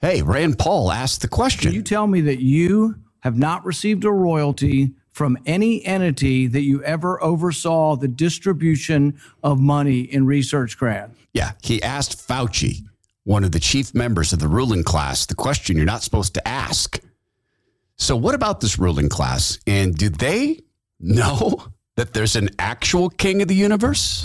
Hey, Rand Paul asked the question. Can you tell me that you have not received a royalty from any entity that you ever oversaw the distribution of money in research grant? Yeah, he asked Fauci, one of the chief members of the ruling class, the question you're not supposed to ask. So, what about this ruling class? And do they know that there's an actual king of the universe?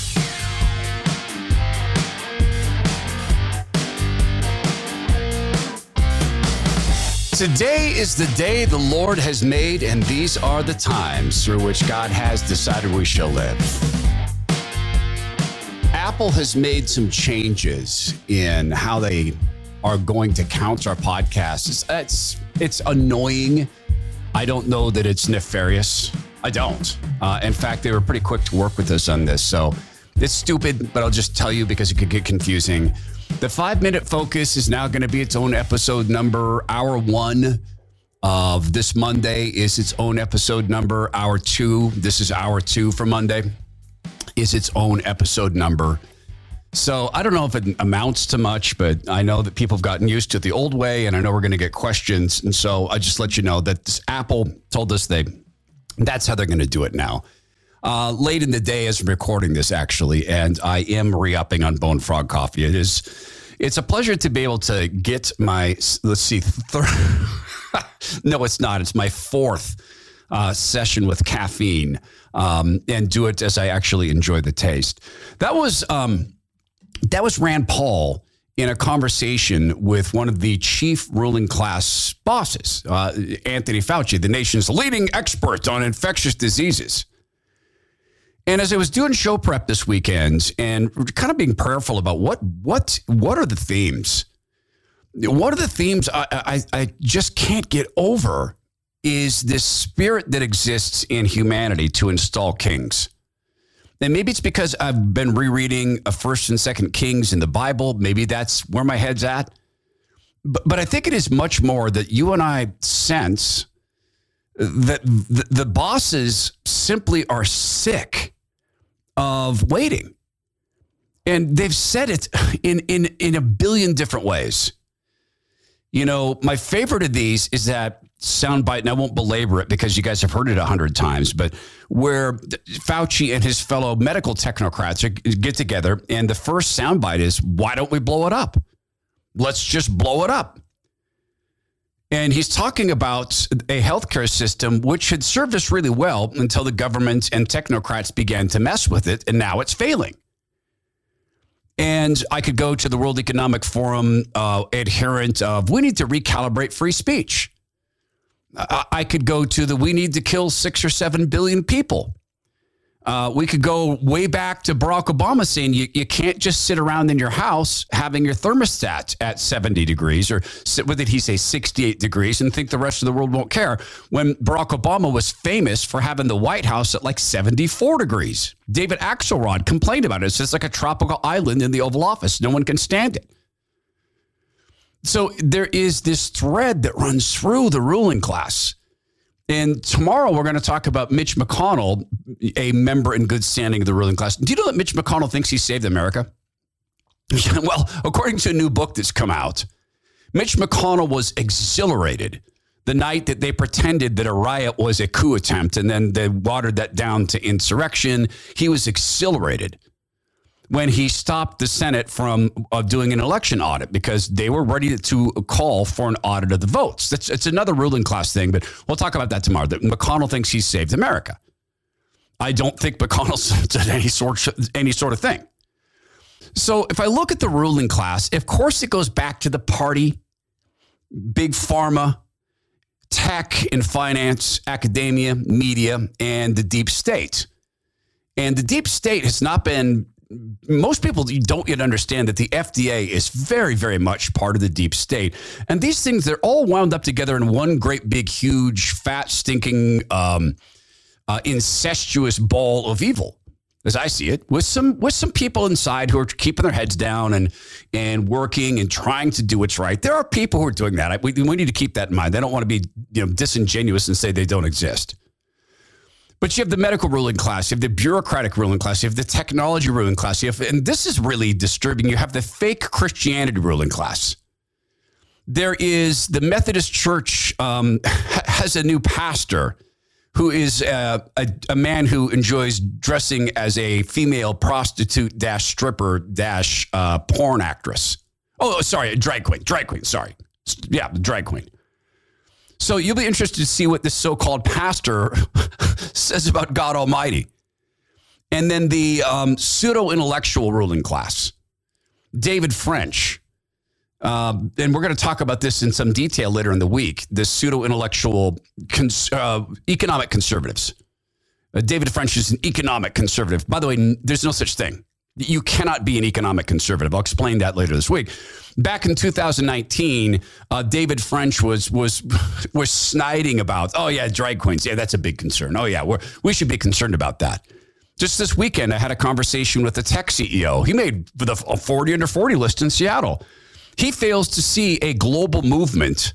Today is the day the Lord has made, and these are the times through which God has decided we shall live. Apple has made some changes in how they are going to count our podcasts. It's it's annoying. I don't know that it's nefarious. I don't. Uh, in fact, they were pretty quick to work with us on this. So it's stupid, but I'll just tell you because it could get confusing. The five minute focus is now going to be its own episode number. Hour one of this Monday is its own episode number. Hour two, this is hour two for Monday, is its own episode number. So I don't know if it amounts to much, but I know that people have gotten used to the old way, and I know we're going to get questions. And so I just let you know that this Apple told us they that's how they're going to do it now. Uh, late in the day as I'm recording this, actually, and I am re-upping on Bone Frog Coffee. It is, it's a pleasure to be able to get my let's see, third. no, it's not. It's my fourth uh, session with caffeine, um, and do it as I actually enjoy the taste. That was um, that was Rand Paul in a conversation with one of the chief ruling class bosses, uh, Anthony Fauci, the nation's leading expert on infectious diseases. And as I was doing show prep this weekend and kind of being prayerful about what what what are the themes, what are the themes I, I, I just can't get over is this spirit that exists in humanity to install kings. And maybe it's because I've been rereading a First and Second Kings in the Bible. Maybe that's where my head's at. But, but I think it is much more that you and I sense that the, the bosses simply are sick of waiting. And they've said it in, in, in a billion different ways. You know, my favorite of these is that soundbite, and I won't belabor it because you guys have heard it a hundred times, but where Fauci and his fellow medical technocrats get together, and the first soundbite is, "Why don't we blow it up? Let's just blow it up." And he's talking about a healthcare system which had served us really well until the government and technocrats began to mess with it, and now it's failing. And I could go to the World Economic Forum uh, adherent of we need to recalibrate free speech. I could go to the we need to kill six or seven billion people. Uh, we could go way back to Barack Obama saying you, you can't just sit around in your house having your thermostat at 70 degrees or sit, what did he say, 68 degrees and think the rest of the world won't care. When Barack Obama was famous for having the White House at like 74 degrees. David Axelrod complained about it. It's just like a tropical island in the Oval Office. No one can stand it. So there is this thread that runs through the ruling class and tomorrow we're going to talk about Mitch McConnell, a member in good standing of the ruling class. Do you know that Mitch McConnell thinks he saved America? well, according to a new book that's come out, Mitch McConnell was exhilarated the night that they pretended that a riot was a coup attempt and then they watered that down to insurrection. He was exhilarated when he stopped the Senate from uh, doing an election audit because they were ready to call for an audit of the votes. That's it's another ruling class thing, but we'll talk about that tomorrow. That McConnell thinks he's saved America. I don't think McConnell done any sort any sort of thing. So if I look at the ruling class, of course it goes back to the party, big pharma, tech and finance, academia, media, and the deep state. And the deep state has not been most people don't yet understand that the FDA is very, very much part of the deep state. And these things, they're all wound up together in one great, big, huge, fat, stinking, um, uh, incestuous ball of evil. as I see it, with some with some people inside who are keeping their heads down and and working and trying to do what's right. There are people who are doing that. We, we need to keep that in mind. They don't want to be you know disingenuous and say they don't exist. But you have the medical ruling class, you have the bureaucratic ruling class, you have the technology ruling class, you have, and this is really disturbing. You have the fake Christianity ruling class. There is the Methodist Church um, has a new pastor who is a, a, a, man who enjoys dressing as a female prostitute dash stripper dash uh, porn actress. Oh, sorry, drag queen, drag queen. Sorry, yeah, drag queen. So you'll be interested to see what this so-called pastor says about God Almighty, and then the um, pseudo-intellectual ruling class, David French um, and we're going to talk about this in some detail later in the week. The pseudo intellectual cons- uh, economic conservatives. Uh, David French is an economic conservative. By the way, there's no such thing. You cannot be an economic conservative. I'll explain that later this week. Back in 2019, uh, David French was was was sniding about, oh yeah, drag queens. Yeah, that's a big concern. Oh yeah, we we should be concerned about that. Just this weekend, I had a conversation with a tech CEO. He made the 40 under 40 list in Seattle. He fails to see a global movement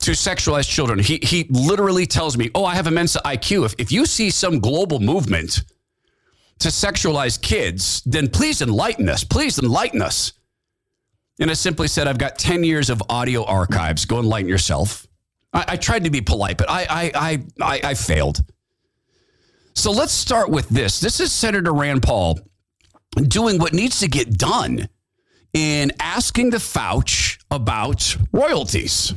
to sexualize children. He, he literally tells me, Oh, I have a Mensa IQ. If, if you see some global movement to sexualize kids, then please enlighten us. Please enlighten us. And I simply said, I've got 10 years of audio archives. Go enlighten yourself. I, I tried to be polite, but I, I, I, I, failed. So let's start with this. This is Senator Rand Paul doing what needs to get done in asking the Fauci about royalties.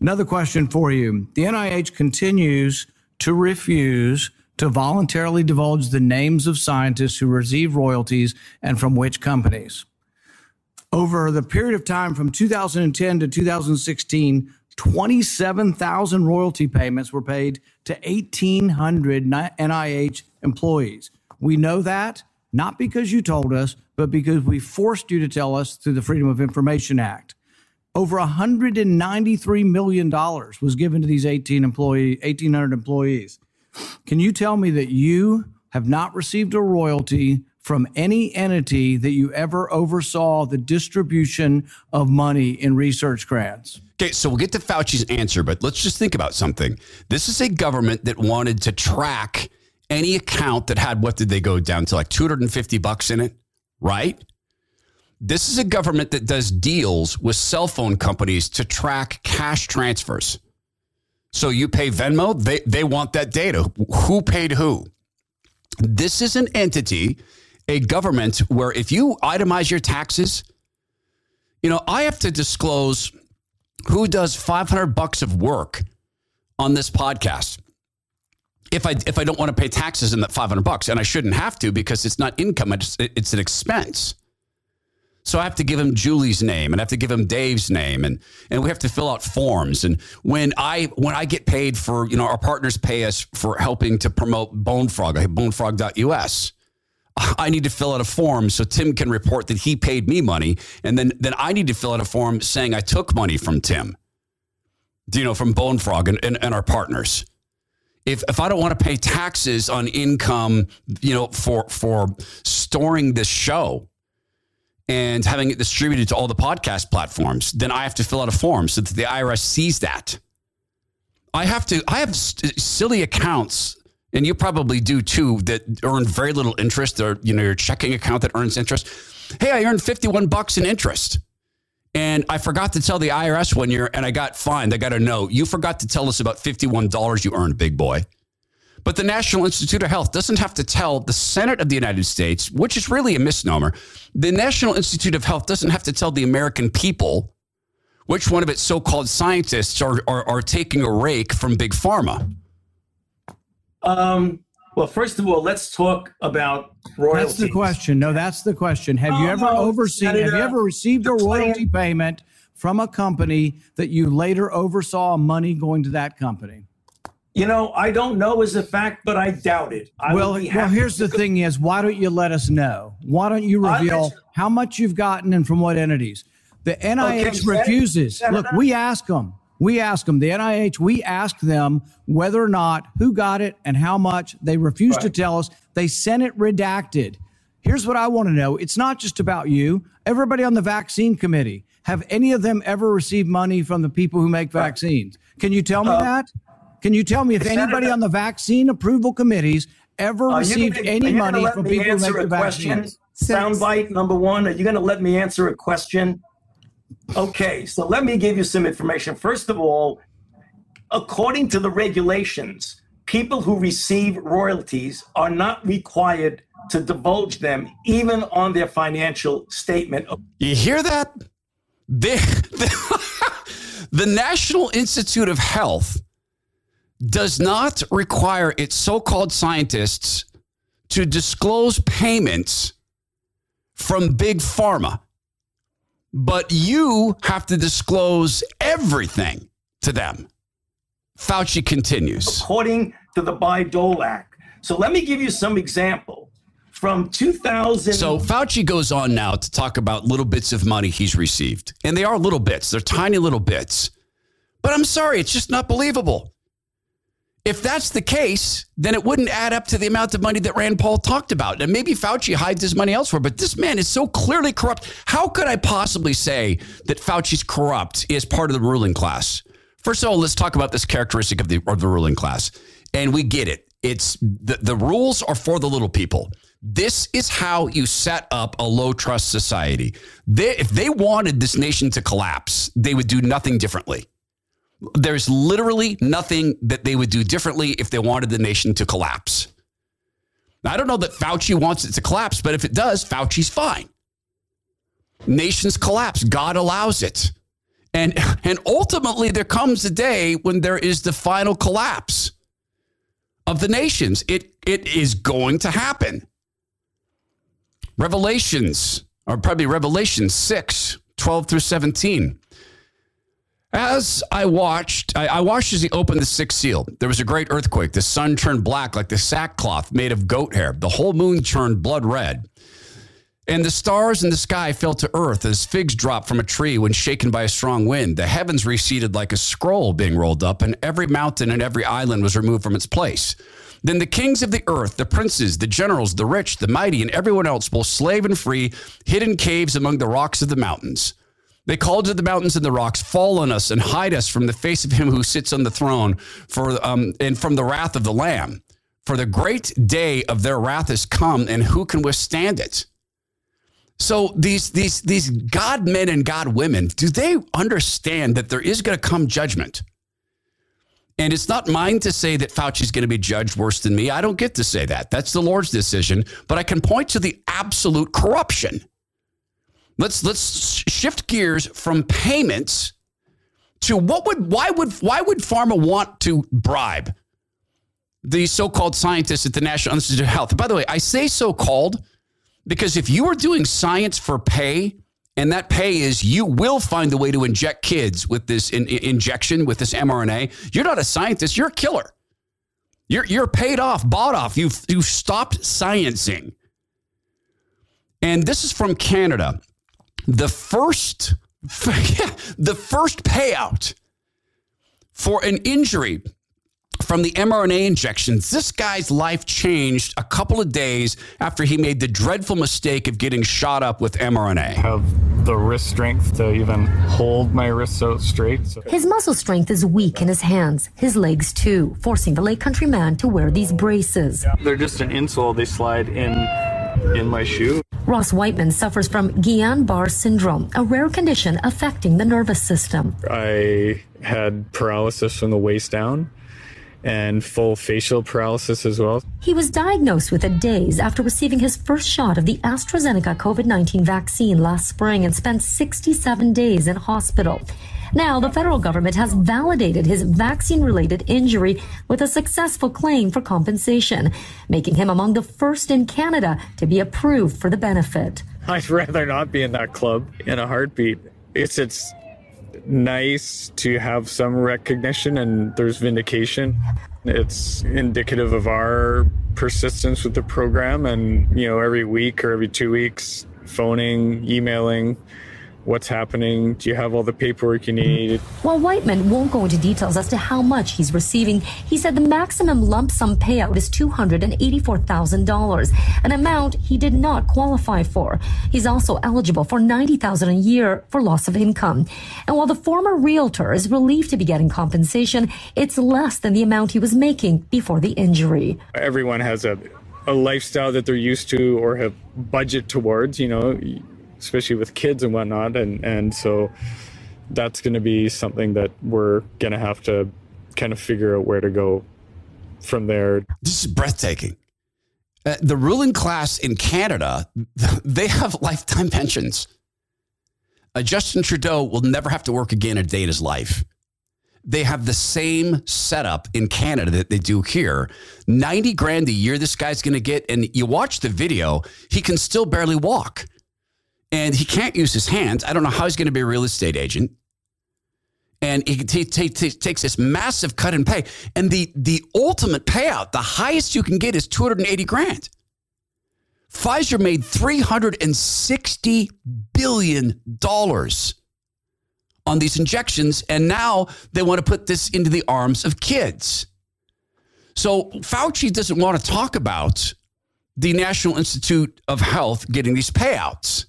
Another question for you. The NIH continues to refuse to voluntarily divulge the names of scientists who receive royalties and from which companies. Over the period of time from 2010 to 2016, 27,000 royalty payments were paid to 1,800 NIH employees. We know that not because you told us, but because we forced you to tell us through the Freedom of Information Act. Over $193 million was given to these 18 employee, 1,800 employees. Can you tell me that you have not received a royalty from any entity that you ever oversaw the distribution of money in research grants? Okay, so we'll get to Fauci's answer, but let's just think about something. This is a government that wanted to track any account that had what did they go down to like 250 bucks in it, right? This is a government that does deals with cell phone companies to track cash transfers. So you pay Venmo, they, they want that data. Who paid who? This is an entity, a government where if you itemize your taxes, you know, I have to disclose who does 500 bucks of work on this podcast if I if I don't want to pay taxes in that 500 bucks and I shouldn't have to because it's not income it's it's an expense. So I have to give him Julie's name and I have to give him Dave's name and and we have to fill out forms and when I when I get paid for you know our partners pay us for helping to promote Bonefrog, bonefrog.us. I need to fill out a form so Tim can report that he paid me money and then then I need to fill out a form saying I took money from Tim. You know, from Bonefrog and, and, and our partners if if I don't want to pay taxes on income, you know, for for storing this show and having it distributed to all the podcast platforms, then I have to fill out a form so that the IRS sees that. I have to. I have silly accounts, and you probably do too, that earn very little interest. Or you know, your checking account that earns interest. Hey, I earned fifty-one bucks in interest. And I forgot to tell the IRS one year and I got fined. I got a note. You forgot to tell us about $51 you earned, big boy. But the National Institute of Health doesn't have to tell the Senate of the United States, which is really a misnomer. The National Institute of Health doesn't have to tell the American people which one of its so called scientists are, are, are, taking a rake from Big Pharma. Um, well, first of all, let's talk about royalties. That's the question. No, that's the question. Have you ever no, overseen? Senator, have you ever received a royalty plan. payment from a company that you later oversaw money going to that company? You know, I don't know as a fact, but I doubt it. I well, well, here's the thing: is why don't you let us know? Why don't you reveal how much you've gotten and from what entities? The NIH okay, refuses. Senator, Look, we ask them. We ask them, the NIH, we ask them whether or not who got it and how much. They refuse right. to tell us. They sent it redacted. Here's what I want to know. It's not just about you. Everybody on the vaccine committee, have any of them ever received money from the people who make vaccines? Can you tell me uh, that? Can you tell me if anybody on the vaccine approval committees ever uh, received gonna, any money from people who make the vaccines? Soundbite number one. Are you going to let me answer a question? Okay, so let me give you some information. First of all, according to the regulations, people who receive royalties are not required to divulge them even on their financial statement. You hear that? They, the National Institute of Health does not require its so called scientists to disclose payments from big pharma, but you have to disclose everything to them. Fauci continues. According to the Bayh-Dole Act. So let me give you some example. From 2000. So Fauci goes on now to talk about little bits of money he's received. And they are little bits, they're tiny little bits. But I'm sorry, it's just not believable. If that's the case, then it wouldn't add up to the amount of money that Rand Paul talked about. And maybe Fauci hides his money elsewhere, but this man is so clearly corrupt. How could I possibly say that Fauci's corrupt is part of the ruling class? First of all, let's talk about this characteristic of the, of the ruling class. And we get it. It's the, the rules are for the little people. This is how you set up a low trust society. They, if they wanted this nation to collapse, they would do nothing differently. There's literally nothing that they would do differently if they wanted the nation to collapse. Now, I don't know that Fauci wants it to collapse, but if it does, Fauci's fine. Nations collapse. God allows it. And, and ultimately, there comes a day when there is the final collapse of the nations. It, it is going to happen. Revelations, or probably Revelation 6, 12 through 17. As I watched, I, I, watched as he opened the sixth seal. There was a great earthquake. The sun turned black like the sackcloth made of goat hair. The whole moon turned blood red. And the stars in the sky fell to earth as figs drop from a tree when shaken by a strong wind. The heavens receded like a scroll being rolled up, and every mountain and every island was removed from its place. Then the kings of the earth, the princes, the generals, the rich, the mighty, and everyone else, both slave and free, hid in caves among the rocks of the mountains. They called to the mountains and the rocks, fall on us and hide us from the face of him who sits on the throne for, um, and from the wrath of the Lamb. For the great day of their wrath has come, and who can withstand it? So these these these God men and God women, do they understand that there is going to come judgment? And it's not mine to say that Fauci's going to be judged worse than me. I don't get to say that. That's the Lord's decision. But I can point to the absolute corruption Let's let's shift gears from payments to what would why would why would pharma want to bribe the so-called scientists at the National Institute of Health? By the way, I say so-called because if you are doing science for pay, and that pay is you will find a way to inject kids with this in, in injection with this mRNA. You're not a scientist. You're a killer. You're you're paid off, bought off. You've you've stopped sciencing. And this is from Canada the first the first payout for an injury from the mRNA injections. This guy's life changed a couple of days after he made the dreadful mistake of getting shot up with mRNA. I have the wrist strength to even hold my wrists out straight. So. His muscle strength is weak in his hands, his legs too, forcing the Lake Country man to wear these braces. They're just an insole. They slide in in my shoe. Ross Whiteman suffers from Guillain-Barre syndrome, a rare condition affecting the nervous system. I had paralysis from the waist down and full facial paralysis as well. He was diagnosed with it days after receiving his first shot of the AstraZeneca COVID 19 vaccine last spring and spent 67 days in hospital. Now, the federal government has validated his vaccine related injury with a successful claim for compensation, making him among the first in Canada to be approved for the benefit. I'd rather not be in that club in a heartbeat. It's, it's, nice to have some recognition and there's vindication. It's indicative of our persistence with the program and, you know, every week or every two weeks, phoning, emailing, what's happening? Do you have all the paperwork you need? While Whiteman won't go into details as to how much he's receiving, he said the maximum lump sum payout is $284,000, an amount he did not qualify for. He's also eligible for $90,000 a year for loss of income. And while the former realtor is relieved to be getting compensation, it's less than the amount he was making before the injury. Everyone has a a lifestyle that they're used to or have budget towards, you know, especially with kids and whatnot. And, and so that's going to be something that we're going to have to kind of figure out where to go from there. This is breathtaking. Uh, the ruling class in Canada, they have lifetime pensions. Uh, Justin Trudeau will never have to work again a day in his life. They have the same setup in Canada that they do here. 90 grand a year this guy's going to get. And you watch the video, he can still barely walk and he can't use his hands. I don't know how he's going to be a real estate agent. And he takes this massive cut in pay. And the, the ultimate payout, the highest you can get is 280 grand. Pfizer made $360 billion on these injections. And now they want to put this into the arms of kids. So Fauci doesn't want to talk about the National Institute of Health getting these payouts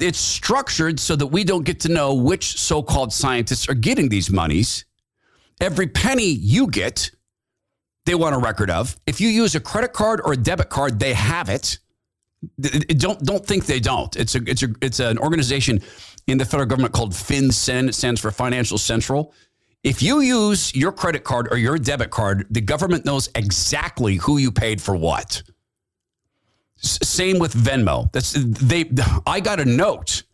it's structured so that we don't get to know which so called scientists are getting these monies. Every penny you get, they want a record of. If you use a credit card or a debit card, they have it. Don't don't think they don't. It's a it's a it's an organization in the federal government called FinCEN. It stands for Financial Central. If you use your credit card or your debit card, the government knows exactly who you paid for what. Same with Venmo. That's they. I got a note.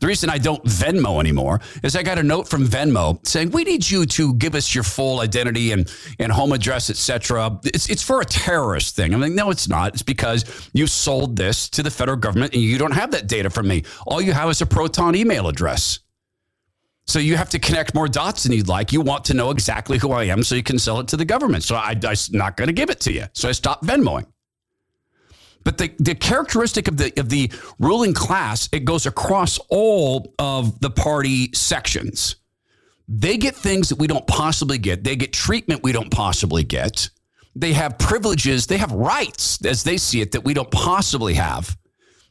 The reason I don't Venmo anymore is I got a note from Venmo saying we need you to give us your full identity and, and home address, etc. It's it's for a terrorist thing. I'm like, no, it's not. It's because you sold this to the federal government and you don't have that data from me. All you have is a Proton email address. So you have to connect more dots than you'd like. You want to know exactly who I am so you can sell it to the government. So I, I'm not going to give it to you. So I stopped Venmoing. But the, the characteristic of the of the ruling class, it goes across all of the party sections. They get things that we don't possibly get. They get treatment we don't possibly get. They have privileges, they have rights as they see it that we don't possibly have.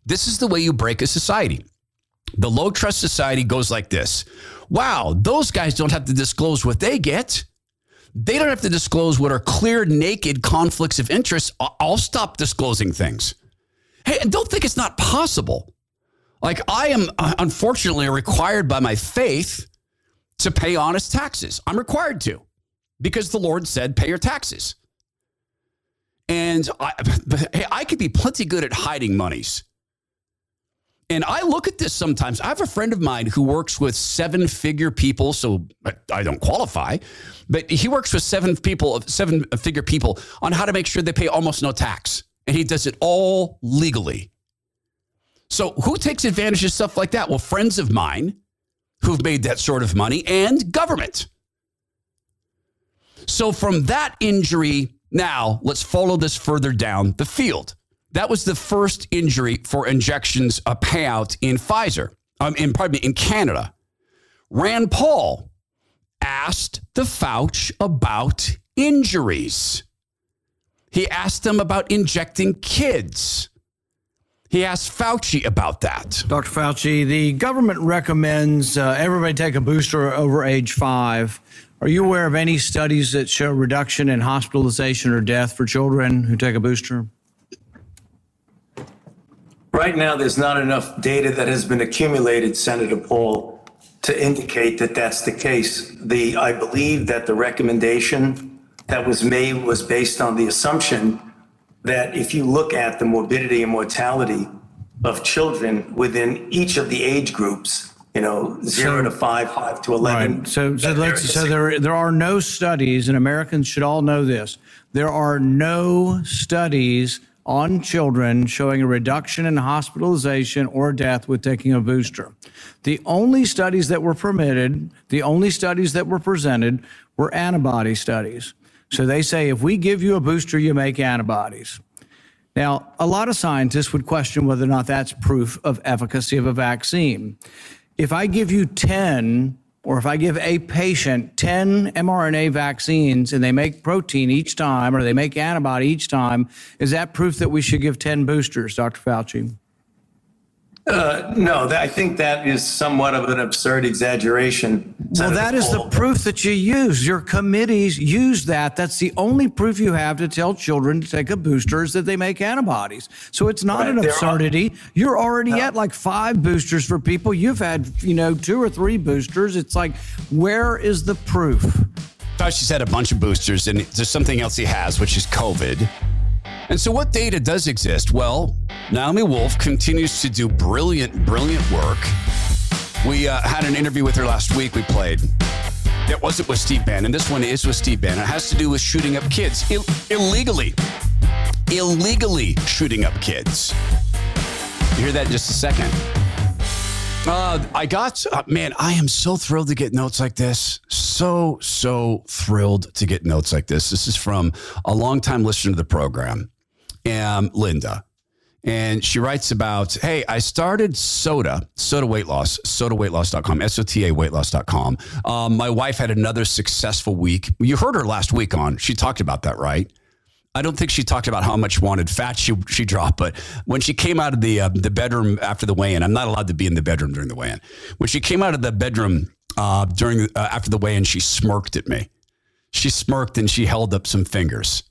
This is the way you break a society. The low trust society goes like this. Wow, those guys don't have to disclose what they get. They don't have to disclose what are clear, naked conflicts of interest. I'll stop disclosing things. Hey, and don't think it's not possible. Like, I am uh, unfortunately required by my faith to pay honest taxes. I'm required to because the Lord said, pay your taxes. And I, I could be plenty good at hiding monies. And I look at this sometimes. I have a friend of mine who works with seven figure people, so I don't qualify, but he works with seven people, seven figure people on how to make sure they pay almost no tax. And he does it all legally. So who takes advantage of stuff like that? Well, friends of mine who've made that sort of money and government. So from that injury, now let's follow this further down the field. That was the first injury for injections, a payout in Pfizer, um, in, pardon me, in Canada. Rand Paul asked the Fauci about injuries. He asked them about injecting kids. He asked Fauci about that. Dr. Fauci, the government recommends uh, everybody take a booster over age five. Are you aware of any studies that show reduction in hospitalization or death for children who take a booster? Right now, there's not enough data that has been accumulated, Senator Paul, to indicate that that's the case. The I believe that the recommendation that was made was based on the assumption that if you look at the morbidity and mortality of children within each of the age groups, you know, zero so, to five, five to eleven. Right. So, so let's so there there are no studies, and Americans should all know this. There are no studies on children showing a reduction in hospitalization or death with taking a booster. The only studies that were permitted, the only studies that were presented were antibody studies. So they say if we give you a booster, you make antibodies. Now, a lot of scientists would question whether or not that's proof of efficacy of a vaccine. If I give you 10 or if I give a patient 10 mRNA vaccines and they make protein each time or they make antibody each time, is that proof that we should give 10 boosters, Dr. Fauci? Uh, no, that, I think that is somewhat of an absurd exaggeration. Well, that is the proof that you use. Your committees use that. That's the only proof you have to tell children to take a booster is that they make antibodies. So it's not Right, an there are- absurdity. You're already at like five boosters for people. You've had, you know, two or three boosters. It's like, where is the proof? Fauci's had a bunch of boosters, and there's something else he has, which is COVID. And so, what data does exist? Well, Naomi Wolf continues to do brilliant, brilliant work. We uh, had an interview with her last week. We played. It wasn't with Steve Bannon. This one is with Steve Bannon. It has to do with shooting up kids Ill- illegally. Illegally shooting up kids. You hear that in just a second. Uh, I got, uh, man, I am so thrilled to get notes like this. So, so thrilled to get notes like this. This is from a longtime listener to the program, um, Linda. And she writes about, hey, I started soda, soda weight loss, sodaweightloss.com, S O T A weightloss.com. Um, my wife had another successful week. You heard her last week on, she talked about that, right? I don't think she talked about how much wanted fat she she dropped, but when she came out of the uh, the bedroom after the weigh-in, I'm not allowed to be in the bedroom during the weigh-in. When she came out of the bedroom uh, during uh, after the weigh-in, she smirked at me. She smirked and she held up some fingers.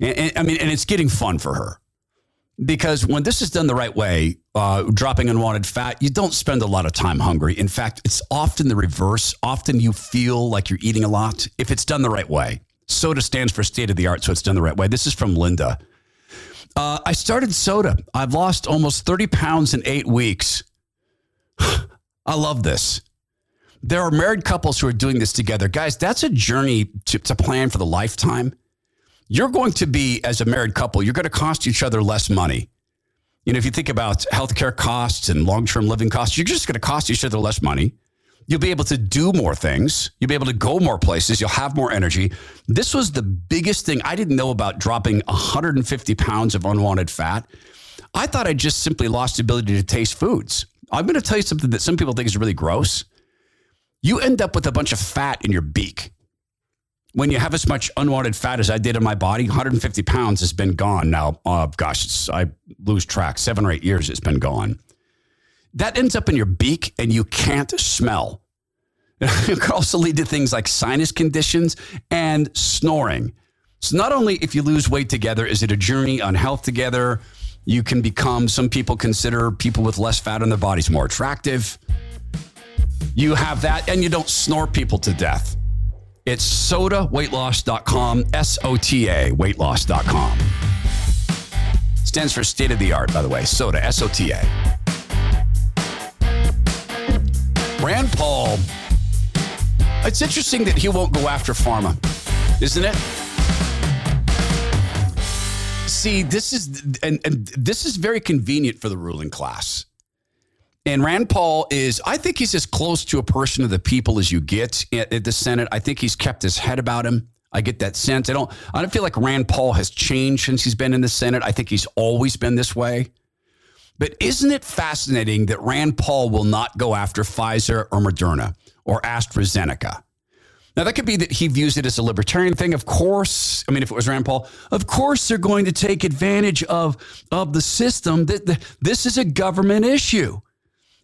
And, and- I mean, and it's getting fun for her because when this is done the right way, uh, dropping unwanted fat, you don't spend a lot of time hungry. In fact, it's often the reverse. Often you feel like you're eating a lot if it's done the right way. Soda stands for state of the art, so it's done the right way. This is from Linda. Uh, I started soda. I've lost almost 30 pounds in eight weeks. I love this. There are married couples who are doing this together. Guys, that's a journey to, to plan for the lifetime you're going to be, as a married couple, you're going to cost each other less money. You know, if you think about healthcare costs and long term living costs, you're just going to cost each other less money. You'll be able to do more things. You'll be able to go more places. You'll have more energy. This was the biggest thing I didn't know about dropping 150 pounds of unwanted fat. I thought I just simply lost the ability to taste foods. I'm going to tell you something that some people think is really gross. You end up with a bunch of fat in your beak when you have as much unwanted fat as I did in my body, 150 pounds has been gone now. Uh, gosh, I lose track. Seven or eight years, it's been gone. That ends up in your beak, and you can't smell. It could also lead to things like sinus conditions and snoring. So, not only if you lose weight together, is it a journey on health together, you can become, some people consider people with less fat in their bodies more attractive. You have that, and you don't snore people to death. It's sodaweightloss.com, S O T A weightloss.com. Stands for state of the art, by the way. Soda, S O T A. Rand Paul, it's interesting that he won't go after pharma, isn't it? See, this is and, and this is very convenient for the ruling class. And Rand Paul is, I think he's as close to a person of the people as you get at, at the Senate. I think he's kept his head about him. I get that sense. I don't I don't feel like Rand Paul has changed since he's been in the Senate. I think he's always been this way. But isn't it fascinating that Rand Paul will not go after Pfizer or Moderna or AstraZeneca? Now, that could be that he views it as a libertarian thing. Of course, I mean, if it was Rand Paul, of course they're going to take advantage of, of the system. That This is a government issue.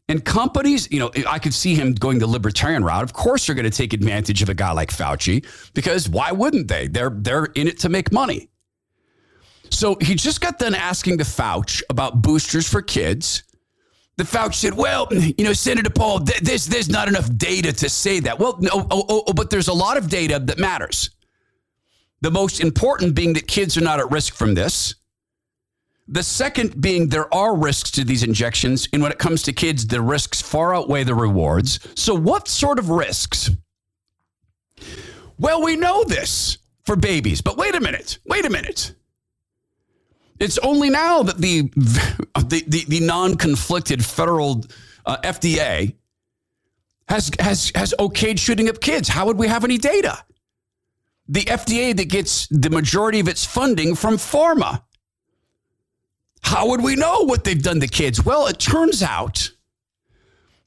And companies, you know, I could see him going the libertarian route. Of course, they're going to take advantage of a guy like Fauci because why wouldn't they? They're they're in it to make money. So he just got done asking the Fauci about boosters for kids. The Fauci said, "Well, you know, Senator Paul, th- there's there's not enough data to say that." Well, no, oh, oh, oh, but there's a lot of data that matters. The most important being that kids are not at risk from this. The second being there are risks to these injections. And when it comes to kids, the risks far outweigh the rewards. So, what sort of risks? Well, we know this for babies, but wait a minute. Wait a minute. It's only now that the, the, the, the non conflicted federal uh, FDA has, has, has okayed shooting up kids. How would we have any data? The FDA that gets the majority of its funding from pharma. How would we know what they've done to kids? Well, it turns out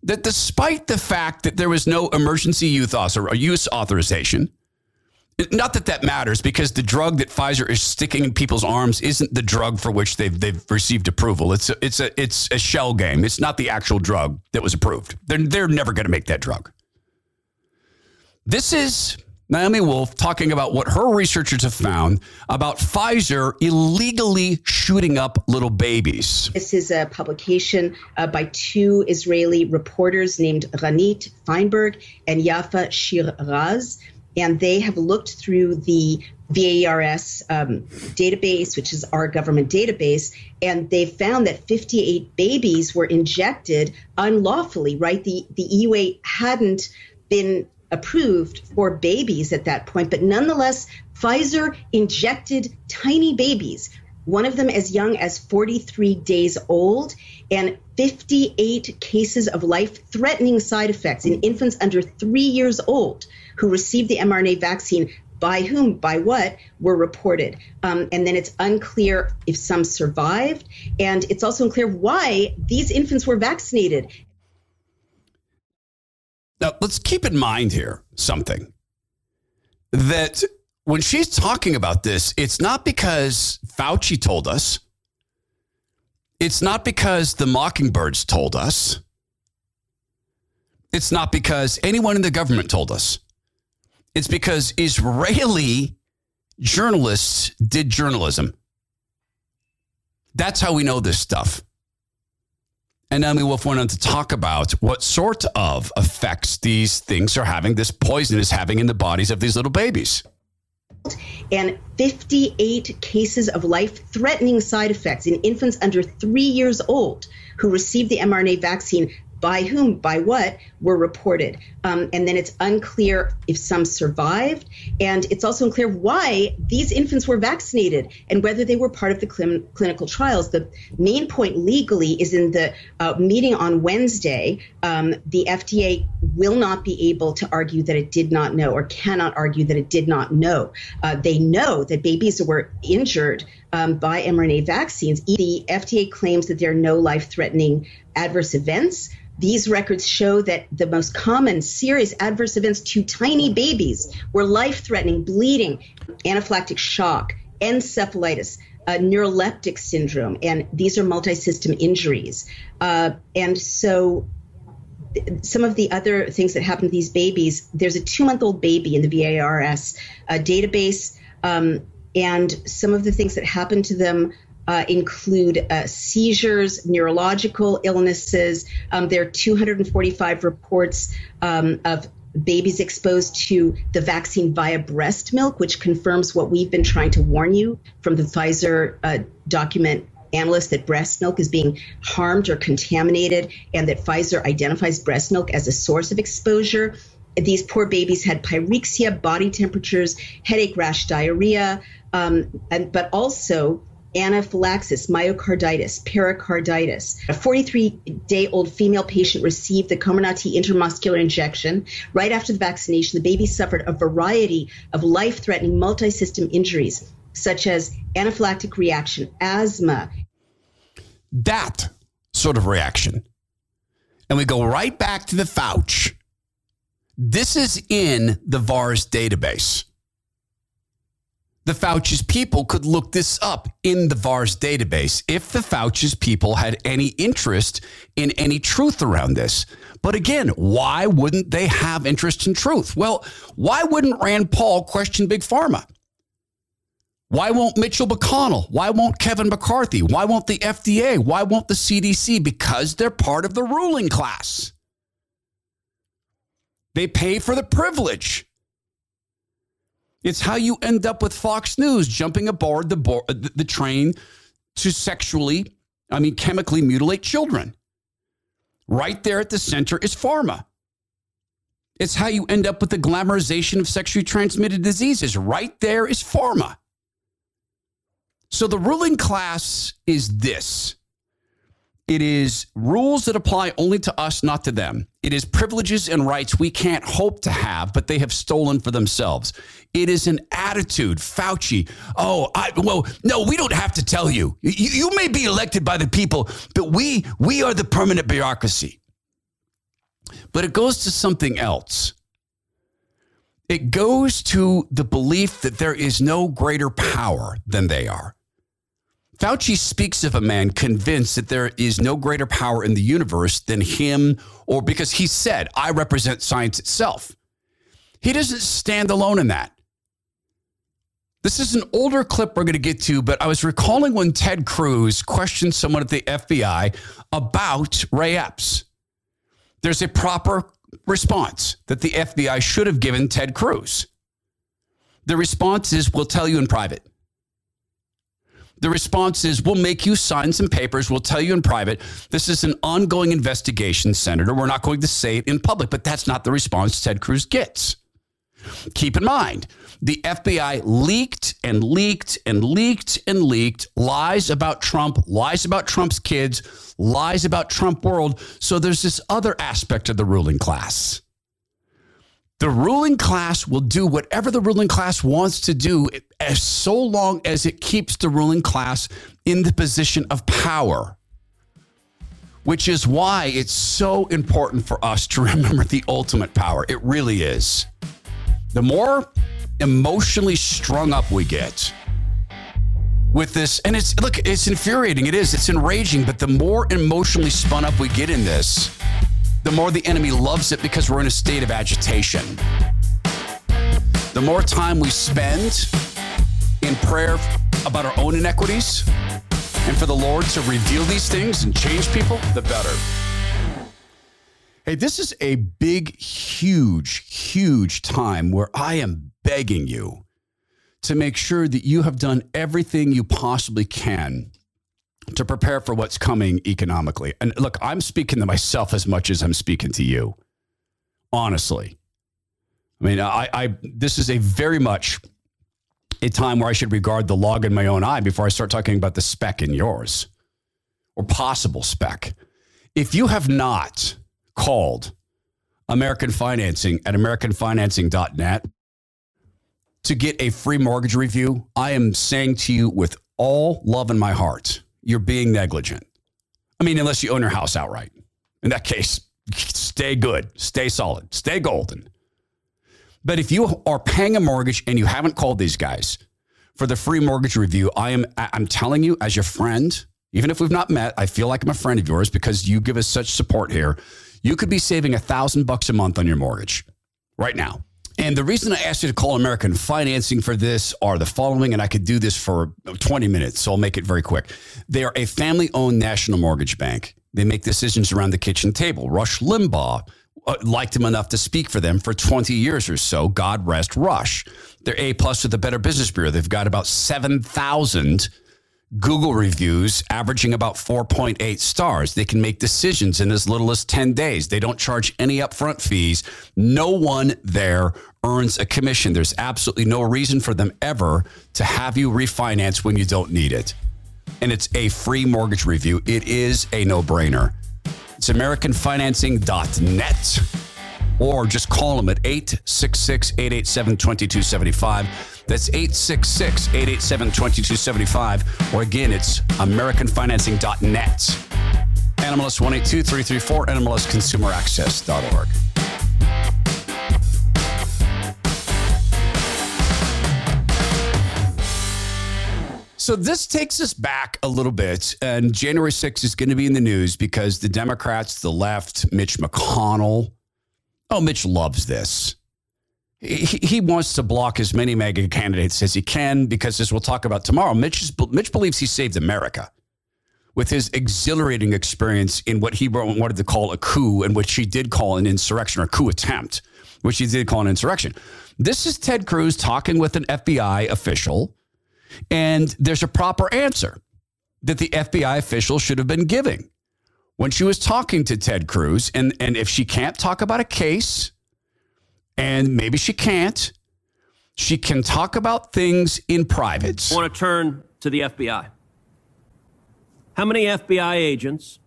that despite the fact that there was no emergency youth author, use authorization, not that that matters because the drug that Pfizer is sticking in people's arms isn't the drug for which they've they've received approval. It's a, it's a it's a shell game. It's not the actual drug that was approved. They're they're never going to make that drug. This is Naomi Wolf talking about what her researchers have found about Pfizer illegally shooting up little babies. This is a publication uh, by two Israeli reporters named Ranit Feinberg and Yafa Shiraz and they have looked through the VAERS um, database, which is our government database, and they found that 58 babies were injected unlawfully, right? The, the EUA hadn't been approved for babies at that point, but nonetheless, Pfizer injected tiny babies, one of them as young as 43 days old, and 58 cases of life threatening side effects in infants under three years old who received the mRNA vaccine by whom, by what, were reported. Um, and then it's unclear if some survived. And it's also unclear why these infants were vaccinated. Now, let's keep in mind here something that when she's talking about this, it's not because Fauci told us, it's not because the Mockingbirds told us, it's not because anyone in the government told us. It's because Israeli journalists did journalism. That's how we know this stuff. And Naomi Wolf went on to talk about what sort of effects these things are having, this poison is having in the bodies of these little babies. And 58 cases of life threatening side effects in infants under three years old who received the mRNA vaccine by whom, by what, were reported. Um, and then it's unclear if some survived. And it's also unclear why these infants were vaccinated and whether they were part of the cl- clinical trials. The main point legally is in the uh, meeting on Wednesday. Um, the FDA will not be able to argue that it did not know or cannot argue that it did not know. Uh, they know that babies were injured um, by mRNA vaccines. The FDA claims that there are no life threatening adverse events. These records show that the most common serious adverse events to tiny babies were life threatening bleeding, anaphylactic shock, encephalitis, uh, neuroleptic syndrome, and these are multi system injuries. Uh, and so some of the other things that happen to these babies there's a two month old baby in the VAERS uh, database. Um, and some of the things that happen to them uh, include uh, seizures, neurological illnesses. Um, there are 245 reports um, of babies exposed to the vaccine via breast milk, which confirms what we've been trying to warn you from the Pfizer uh, document analyst that breast milk is being harmed or contaminated, and that Pfizer identifies breast milk as a source of exposure. These poor babies had pyrexia, body temperatures, headache, rash, diarrhea, um, and, but also anaphylaxis, myocarditis, pericarditis. A 43 day old female patient received the Comirnaty intramuscular injection. Right after the vaccination, the baby suffered a variety of life threatening multi system injuries, such as anaphylactic reaction, asthma. That sort of reaction. And we go right back to the Fauci. This is in the VAERS database the Fauci's people could look this up in the VAERS database if the Fauci's people had any interest in any truth around this. But again, why wouldn't they have interest in truth? Well, why wouldn't Rand Paul question Big Pharma? Why won't Mitchell McConnell? Why won't Kevin McCarthy? Why won't the FDA? Why won't the CDC? Because they're part of the ruling class. They pay for the privilege. It's how you end up with Fox News jumping aboard the, bo- the, train to sexually, I mean, chemically mutilate children. Right there at the center is pharma. It's how you end up with the glamorization of sexually transmitted diseases. Right there is pharma. So the ruling class is this It is rules that apply only to us, not to them. It is privileges and rights we can't hope to have, but they have stolen for themselves. It is an attitude. Fauci, oh, I, well, no, we don't have to tell you. you. You may be elected by the people, but we we are the permanent bureaucracy. But it goes to something else. It goes to the belief that there is no greater power than they are. Fauci speaks of a man convinced that there is no greater power in the universe than him, or because he said, I represent science itself. He doesn't stand alone in that. This is an older clip we're going to get to, but I was recalling when Ted Cruz questioned someone at the FBI about Ray Epps. There's a proper response that the FBI should have given Ted Cruz. The response is, we'll tell you in private. The response is, we'll make you sign some papers. We'll tell you in private. This is an ongoing investigation, Senator. We're not going to say it in public, but that's not the response Ted Cruz gets. Keep in mind, the FBI leaked and leaked and leaked and leaked lies about Trump, lies about Trump's kids, lies about Trump world. So there's this other aspect of the ruling class. The ruling class will do whatever the ruling class wants to do as so long as it keeps the ruling class in the position of power. Which is why it's so important for us to remember the ultimate power. It really is. The more emotionally strung up we get with this, and it's look, it's infuriating. It is, it's enraging, but the more emotionally spun up we get in this, the more the enemy loves it because we're in a state of agitation. The more time we spend in prayer about our own inequities and for the Lord to reveal these things and change people, the better. Hey, this is a big, huge, huge time where I am begging you to make sure that you have done everything you possibly can to prepare for what's coming economically. And look, I'm speaking to myself as much as I'm speaking to you. Honestly. I mean, I, I this is a very much a time where I should regard the log in my own eye before I start talking about the speck in yours or possible speck. If you have not called American Financing at AmericanFinancing.net to get a free mortgage review, I am saying to you with all love in my heart, you're being negligent. I mean, unless you own your house outright. In that case, stay good, stay solid, stay golden. But if you are paying a mortgage and you haven't called these guys for the free mortgage review, I am I'm telling you as your friend, even if we've not met, I feel like I'm a friend of yours because you give us such support here. You could be saving a thousand bucks a month on your mortgage right now. And the reason I asked you to call American Financing for this are the following, and I could do this for 20 minutes, so I'll make it very quick. They are a family owned national mortgage bank. They make decisions around the kitchen table. Rush Limbaugh uh, liked him enough to speak for them for 20 years or so. God rest Rush. They're A plus with the Better Business Bureau. They've got about 7,000 Google reviews averaging about 4.8 stars. They can make decisions in as little as 10 days. They don't charge any upfront fees. No one there earns a commission. There's absolutely no reason for them ever to have you refinance when you don't need it. And it's a free mortgage review. It is a no brainer. It's AmericanFinancing.net or just call them at 866 887 2275. That's 866 887 2275. Or again, it's AmericanFinancing.net. NMLS 182 334, NMLSConsumerAccess.org. So this takes us back a little bit, and January 6th is going to be in the news because the Democrats, the left, Mitch McConnell. Oh, Mitch loves this he, he wants to block as many MAGA candidates as he can because, as we'll talk about tomorrow, Mitch, Mitch believes he saved America with his exhilarating experience in what he wanted to call a coup and which he did call an insurrection or coup attempt, which he did call an insurrection. This is Ted Cruz talking with an FBI official, and there's a proper answer that the FBI official should have been giving when she was talking to Ted Cruz. And, and if she can't talk about a case, and maybe she can't. She can talk about things in private. I want to turn to the FBI. How many FBI agents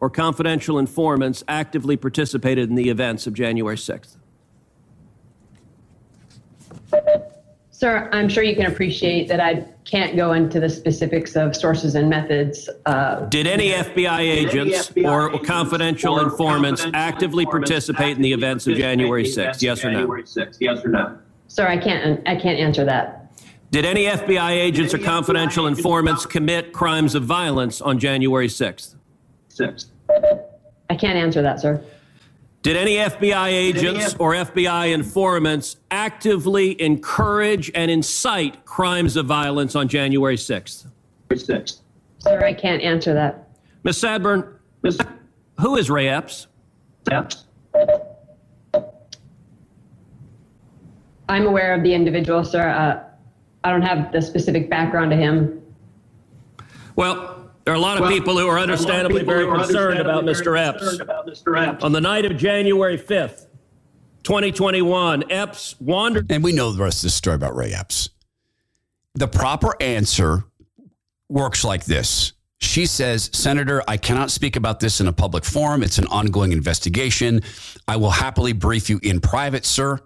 or confidential informants actively participated in the events of January 6th? Sir, I'm sure you can appreciate that I can't go into the specifics of sources and methods. Uh, Did any FBI agents FBI or agents confidential or informants confidential actively informants participate in the events of January 6th? Yes or no? yes or no? Sir, I can't. I can't answer that. Did any FBI agents or confidential informants commit crimes of violence on January 6th? I can't answer that, sir. Did any FBI agents or FBI informants actively encourage and incite crimes of violence on January 6th? Sir, I can't answer that. Ms. Sanborn, who is Ray Epps? I'm aware of the individual, sir. Uh, I don't have the specific background to him. Well, there are a lot of people who are understandably very concerned about Mr. Epps. On the night of January 5th, 2021, Epps wandered. And we know the rest of the story about Ray Epps. The proper answer works like this. She says, Senator, I cannot speak about this in a public forum. It's an ongoing investigation. I will happily brief you in private, sir.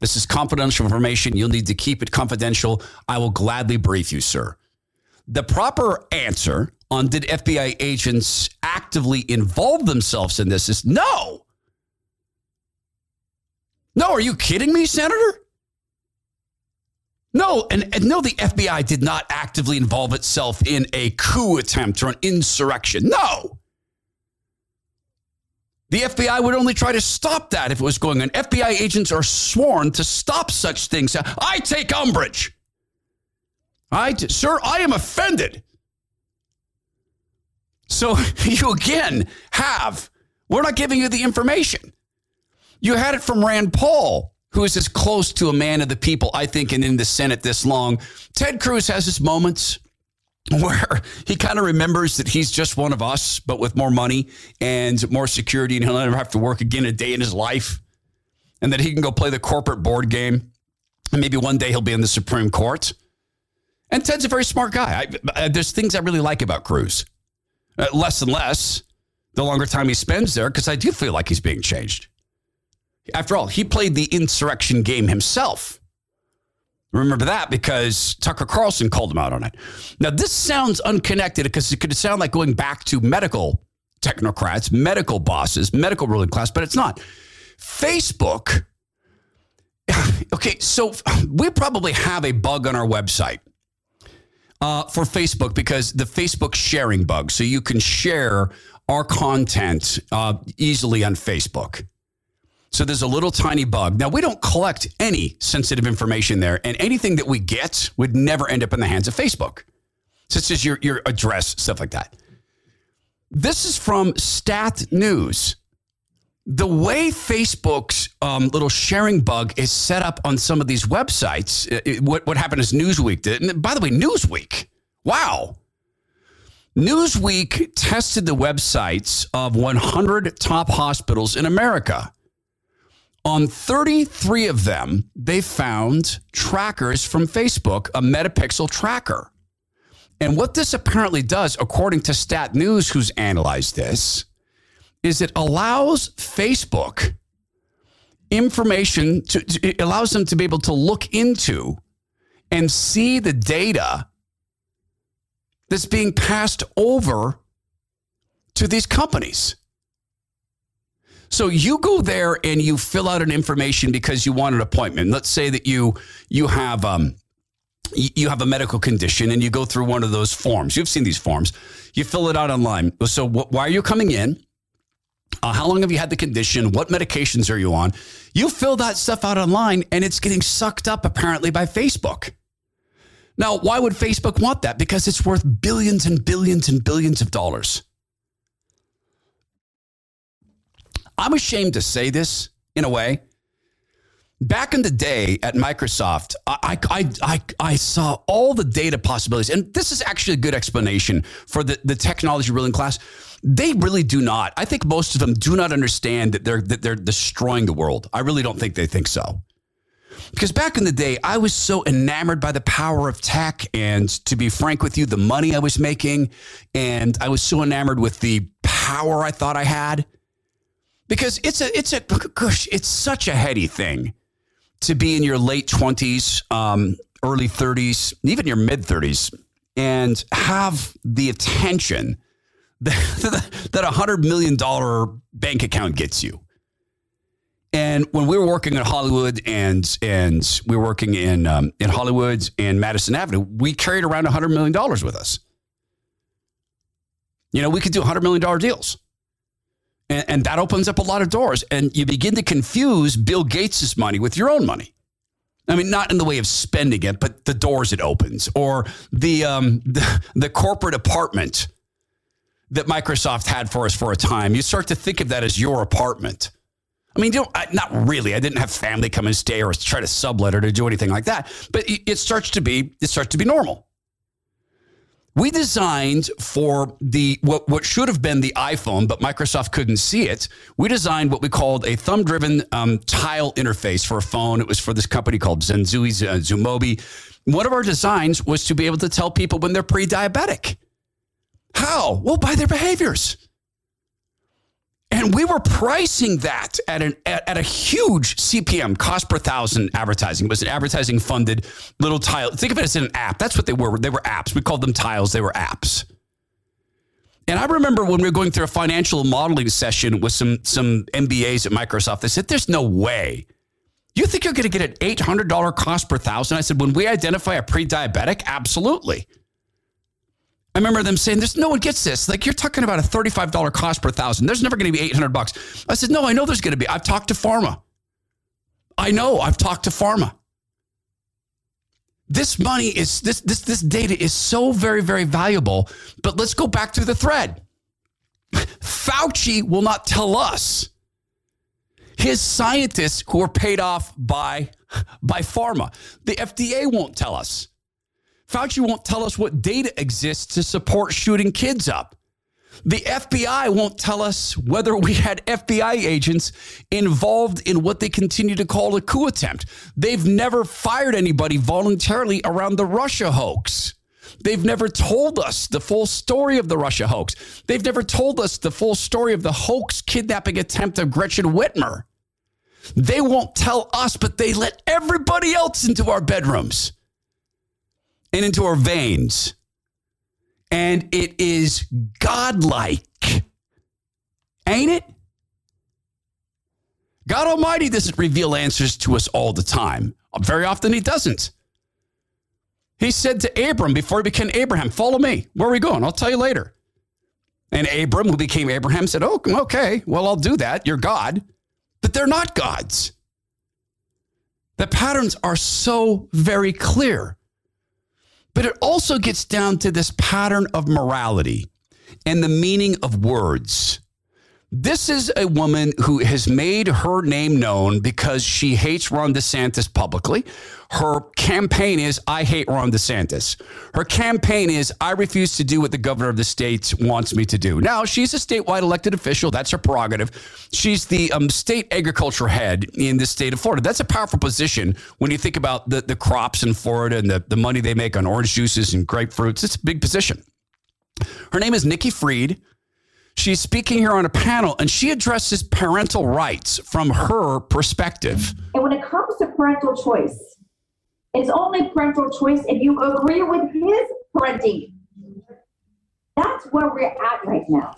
This is confidential information. You'll need to keep it confidential. I will gladly brief you, sir. The proper answer on did FBI agents actively involve themselves in this is no. No, are you kidding me, Senator? No, and, and, no, the FBI did not actively involve itself in a coup attempt or an insurrection. No. The FBI would only try to stop that if it was going on. FBI agents are sworn to stop such things. I take umbrage. I, sir, I am offended. So you again have, we're not giving you the information. You had it from Rand Paul, who is as close to a man of the people, I think, and in the Senate this long. Ted Cruz has his moments where he kind of remembers that he's just one of us, but with more money and more security, and he'll never have to work again a day in his life, and that he can go play the corporate board game. And maybe one day he'll be in the Supreme Court. And Ted's a very smart guy. I, there's things I really like about Cruz. Uh, less and less the longer time he spends there, because I do feel like he's being changed. After all, he played the insurrection game himself. Remember that because Tucker Carlson called him out on it. Now, this sounds unconnected because it could sound like going back to medical technocrats, medical bosses, medical ruling class, but it's not. Facebook, okay, so we probably have a bug on our website uh, for Facebook because the Facebook sharing bug. So you can share our content uh, easily on Facebook. So there's a little tiny bug. Now, we don't collect any sensitive information there, and anything that we get would never end up in the hands of Facebook, such as your, your address, stuff like that. This is from Stat News. The way Facebook's um, little sharing bug is set up on some of these websites, it, what, what happened is Newsweek did. And by the way, Newsweek, wow. Newsweek tested the websites of 100 top hospitals in America. On 33 of them, they found trackers from Facebook, a metapixel tracker. And what this apparently does, according to Stat News, who's analyzed this, is it allows Facebook information to, it allows them to be able to look into and see the data that's being passed over to these companies. So you go there and you fill out an information because you want an appointment. Let's say that you you have um, you have a medical condition and you go through one of those forms. You've seen these forms. You fill it out online. So wh- why are you coming in? Uh, how long have you had the condition? What medications are you on? You fill that stuff out online and it's getting sucked up apparently by Facebook. Now, why would Facebook want that? Because it's worth billions and billions and billions of dollars. I'm ashamed to say this in a way. Back in the day at Microsoft, I, I, I, I, saw all the data possibilities. And this is actually a good explanation for the, the technology ruling class. They really do not. I think most of them do not understand that they're, that they're destroying the world. I really don't think they think so. Because back in the day, I was so enamored by the power of tech. And to be frank with you, the money I was making. And I was so enamored with the power I thought I had. Because it's a, it's a, gosh, it's such a heady thing to be in your late 20s, um, early 30s, even your mid 30s, and have the attention that, a $100 million bank account gets you. And when we were working in Hollywood and and we were working in um, in Hollywood and Madison Avenue, we carried around a $100 million with us. You know, we could do a $100 million deals. And, and that opens up a lot of doors. And you begin to confuse Bill Gates' money with your own money. I mean, not in the way of spending it, but the doors it opens, or the um, the, the corporate apartment that Microsoft had for us for a time. You start to think of that as your apartment. I mean, you not really. I didn't have family come and stay or try to sublet or to do anything like that. But it starts to be it starts to be normal. We designed for the what, what should have been the iPhone, but Microsoft couldn't see it. We designed what we called a thumb-driven um, tile interface for a phone. It was for this company called Zenzui uh, Zumobi. One of our designs was to be able to tell people when they're pre-diabetic. How? Well, by their behaviors. And we were pricing that at an at, at, a huge CPM, cost per thousand advertising. It was an advertising funded little tile. Think of it as an app. That's what they were. They were apps. We called them tiles. They were apps. And I remember when we were going through a financial modeling session with some some MBAs at Microsoft, they said, There's no way. You think you're going to get an $800 cost per thousand? I said, When we identify a pre diabetic, absolutely. I remember them saying, "There's no one gets this. Like you're talking about a $35 cost per thousand. There's never going to be 800 bucks." I said, "No, I know there's going to be. I've talked to pharma. I know. I've talked to pharma. This money is this this this data is so very very valuable. But let's go back to the thread. Fauci will not tell us. His scientists who are paid off by by pharma. The FDA won't tell us. Fauci won't tell us what data exists to support shooting kids up. The FBI won't tell us whether we had FBI agents involved in what they continue to call a coup attempt. They've never fired anybody voluntarily around the Russia hoax. They've never told us the full story of the Russia hoax. They've never told us the full story of the hoax kidnapping attempt of Gretchen Whitmer. They won't tell us, but they let everybody else into our bedrooms and into our veins. And it is godlike. Ain't it? God Almighty doesn't reveal answers to us all the time. Very often, He doesn't. He said to Abram before he became Abraham, Follow me. Where are we going? I'll tell you later. And Abram, who became Abraham, said, Oh, okay, well, I'll do that. You're God. But they're not gods. The patterns are so very clear. But it also gets down to this pattern of morality and the meaning of words. This is a woman who has made her name known because she hates Ron DeSantis publicly. Her campaign is I hate Ron DeSantis. Her campaign is I refuse to do what the governor of the state wants me to do. Now, she's a statewide elected official. That's her prerogative. She's the um, state agriculture head in the state of Florida. That's a powerful position when you think about the, the crops in Florida and the, the money they make on orange juices and grapefruits. It's a big position. Her name is Nikki Fried. She's speaking here on a panel and she addresses parental rights from her perspective. And when it comes to parental choice, it's only parental choice if you agree with his parenting. That's where we're at right now.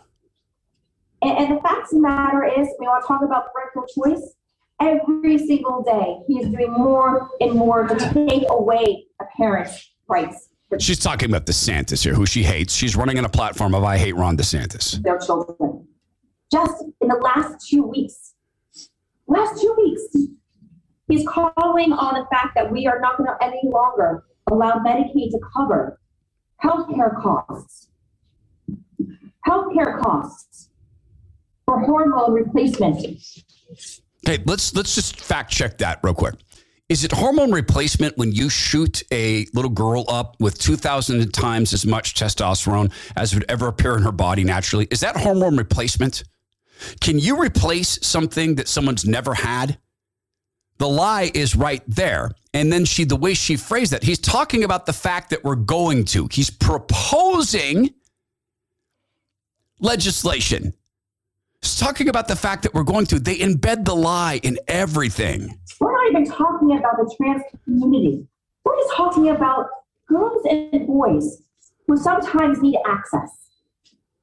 And, and the fact of the matter is, we want to talk about parental choice. Every single day, he is doing more and more to take away a parent's rights She's talking about DeSantis here, who she hates. She's running on a platform of I hate Ron DeSantis. Their children. Just in the last two weeks, last two weeks, he's calling on the fact that we are not going to any longer allow Medicaid to cover healthcare costs. Healthcare costs for hormone replacement. Okay, let's let's just fact check that real quick. Is it hormone replacement when you shoot a little girl up with 2,000 times as much testosterone as would ever appear in her body naturally? Is that hormone replacement? Can you replace something that someone's never had? The lie is right there. And then she, the way she phrased that, he's talking about the fact that we're going to. He's proposing legislation. It's talking about the fact that we're going to, they embed the lie in everything. Not even talking about the trans community. We're just talking about girls and boys who sometimes need access.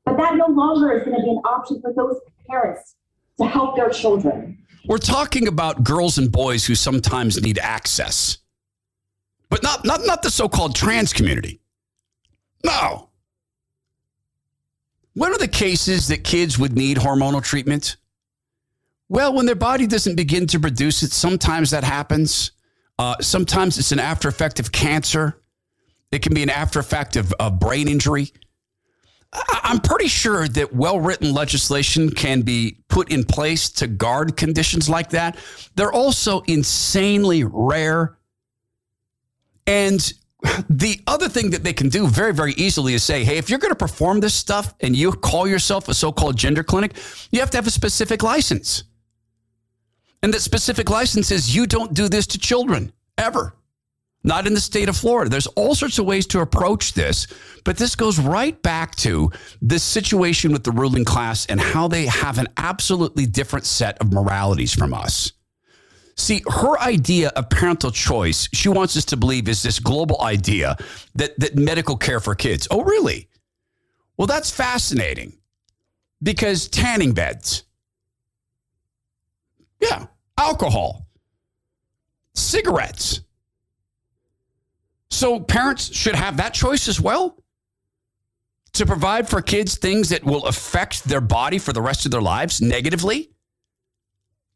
But that no longer is going to be an option for those parents to help their children. We're talking about girls and boys who sometimes need access, but not, not, not the so called trans community. No. When are the cases that kids would need hormonal treatment? Well, when their body doesn't begin to produce it, sometimes that happens. Uh, sometimes it's an after effect of cancer. It can be an after effect of, of brain injury. I'm pretty sure that well written legislation can be put in place to guard conditions like that. They're also insanely rare. And the other thing that they can do very, very easily is say, hey, if you're going to perform this stuff and you call yourself a so called gender clinic, you have to have a specific license. And that specific license is you don't do this to children ever not in the state of Florida. There's all sorts of ways to approach this, but this goes right back to this situation with the ruling class and how they have an absolutely different set of moralities from us. See, her idea of parental choice, she wants us to believe is this global idea that, that medical care for kids. Oh, really? Well, that's fascinating because tanning beds, yeah, alcohol, cigarettes, so parents should have that choice as well to provide for kids things that will affect their body for the rest of their lives negatively.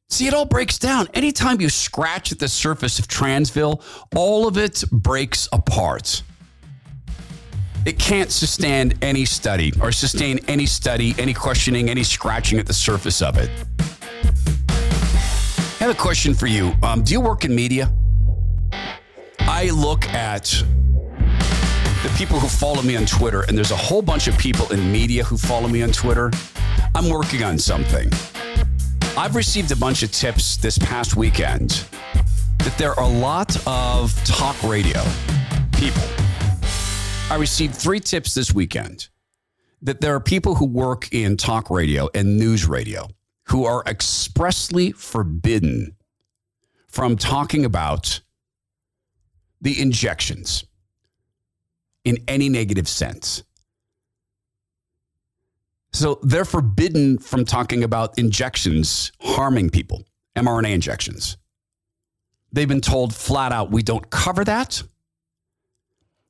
See, it all breaks down. Anytime you scratch at the surface of Transville, all of it breaks apart. It can't sustain any study or sustain any study, any questioning, any scratching at the surface of it. I have a question for you. Um, do you work in media? I look at the people who follow me on Twitter, and there's a whole bunch of people in media who follow me on Twitter. I'm working on something. I've received a bunch of tips this past weekend that there are a lot of talk radio people. I received three tips this weekend that there are people who work in talk radio and news radio who are expressly forbidden from talking about the injections in any negative sense. So they're forbidden from talking about injections harming people, mRNA injections. They've been told flat out, we don't cover that.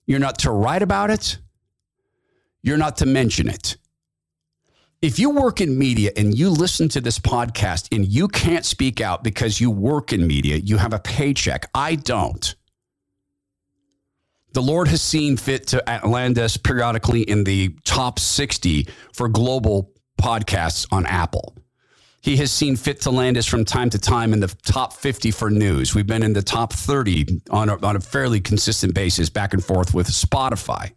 You're not to write about it. You're not to mention it. If you work in media and you listen to this podcast and you can't speak out because you work in media, you have a paycheck. I don't the Lord has seen fit to land us periodically in the top 60 for global podcasts on Apple. He has seen fit to land us from time to time in the top 50 for news. We've been in the top 30 on a, on a fairly consistent basis, back and forth with Spotify.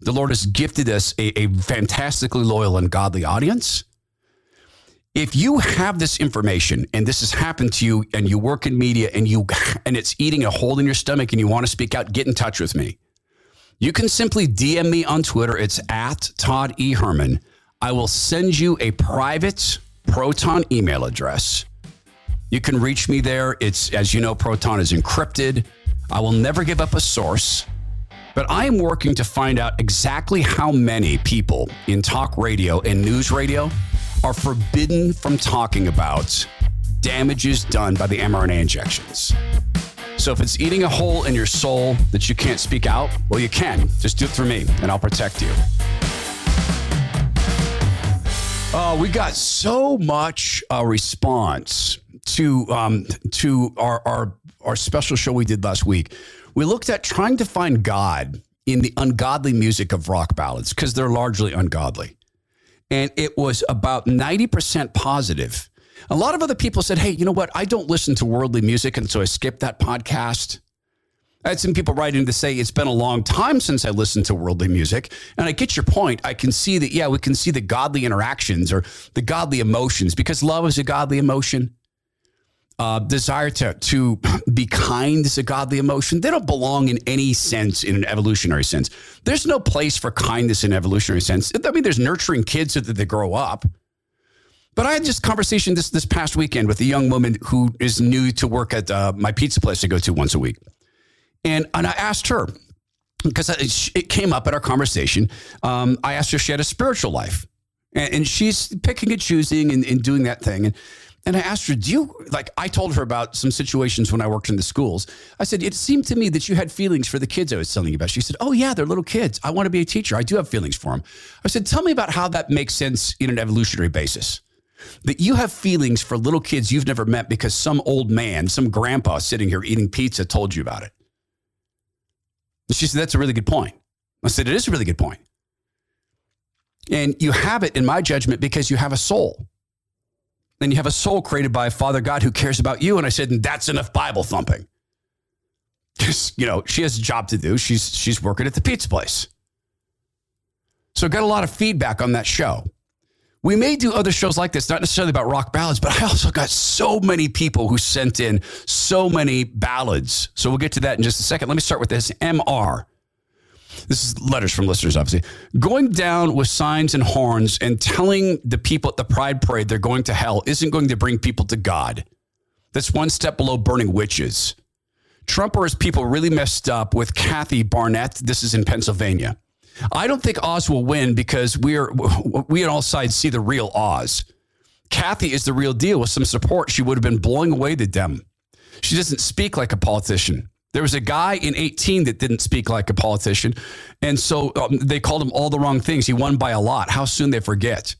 The Lord has gifted us a, a fantastically loyal and godly audience. If you have this information and this has happened to you and you work in media and you and it's eating a hole in your stomach and you want to speak out, get in touch with me. You can simply DM me on Twitter. It's at Todd E. Herman. I will send you a private Proton email address. You can reach me there. It's, as you know, Proton is encrypted. I will never give up a source, but I am working to find out exactly how many people in talk radio and news radio are forbidden from talking about damages done by the mRNA injections. So if it's eating a hole in your soul that you can't speak out, well, you can. Just do it through me, and I'll protect you. Uh, we got so much uh, response to um, to our, our our special show we did last week. We looked at trying to find God in the ungodly music of rock ballads because they're largely ungodly and it was about 90% positive. A lot of other people said, Hey, you know what? I don't listen to worldly music. And so I skipped that podcast. I had some people writing to say it's been a long time since I listened to worldly music. And I get your point. I can see that, yeah, we can see the godly interactions or the godly emotions because love is a godly emotion. Uh, desire to to be kind is a godly emotion. They don't belong in any sense in an evolutionary sense. There's no place for kindness in evolutionary sense. I mean, there's nurturing kids so that they grow up. But I had this conversation this this past weekend with a young woman who is new to work at uh, my pizza place I go to once a week, and and I asked her because it came up in our conversation. Um, I asked her if she had a spiritual life, and, and she's picking and choosing and, and doing that thing and. And I asked her, do you like? I told her about some situations when I worked in the schools. I said, it seemed to me that you had feelings for the kids I was telling you about. She said, oh, yeah, they're little kids. I want to be a teacher. I do have feelings for them. I said, tell me about how that makes sense in an evolutionary basis. That you have feelings for little kids you've never met because some old man, some grandpa sitting here eating pizza told you about it. She said, that's a really good point. I said, it is a really good point. And you have it, in my judgment, because you have a soul and you have a soul created by a Father God who cares about you. And I said, and that's enough Bible thumping. Because, you know, she has a job to do. She's she's working at the pizza place. So I got a lot of feedback on that show. We may do other shows like this, not necessarily about rock ballads, but I also got so many people who sent in so many ballads. So we'll get to that in just a second. Let me start with this MR. This is letters from listeners, obviously. Going down with signs and horns and telling the people at the Pride Parade they're going to hell isn't going to bring people to God. That's one step below burning witches. Trump or his people really messed up with Kathy Barnette. This is in Pennsylvania. I don't think Oz will win because we are we on all sides see the real Oz. Kathy is the real deal. With some support, she would have been blowing away the Dem. She doesn't speak like a politician. There was a guy in 18 that didn't speak like a politician. And so um, they called him all the wrong things. He won by a lot. How soon they forget.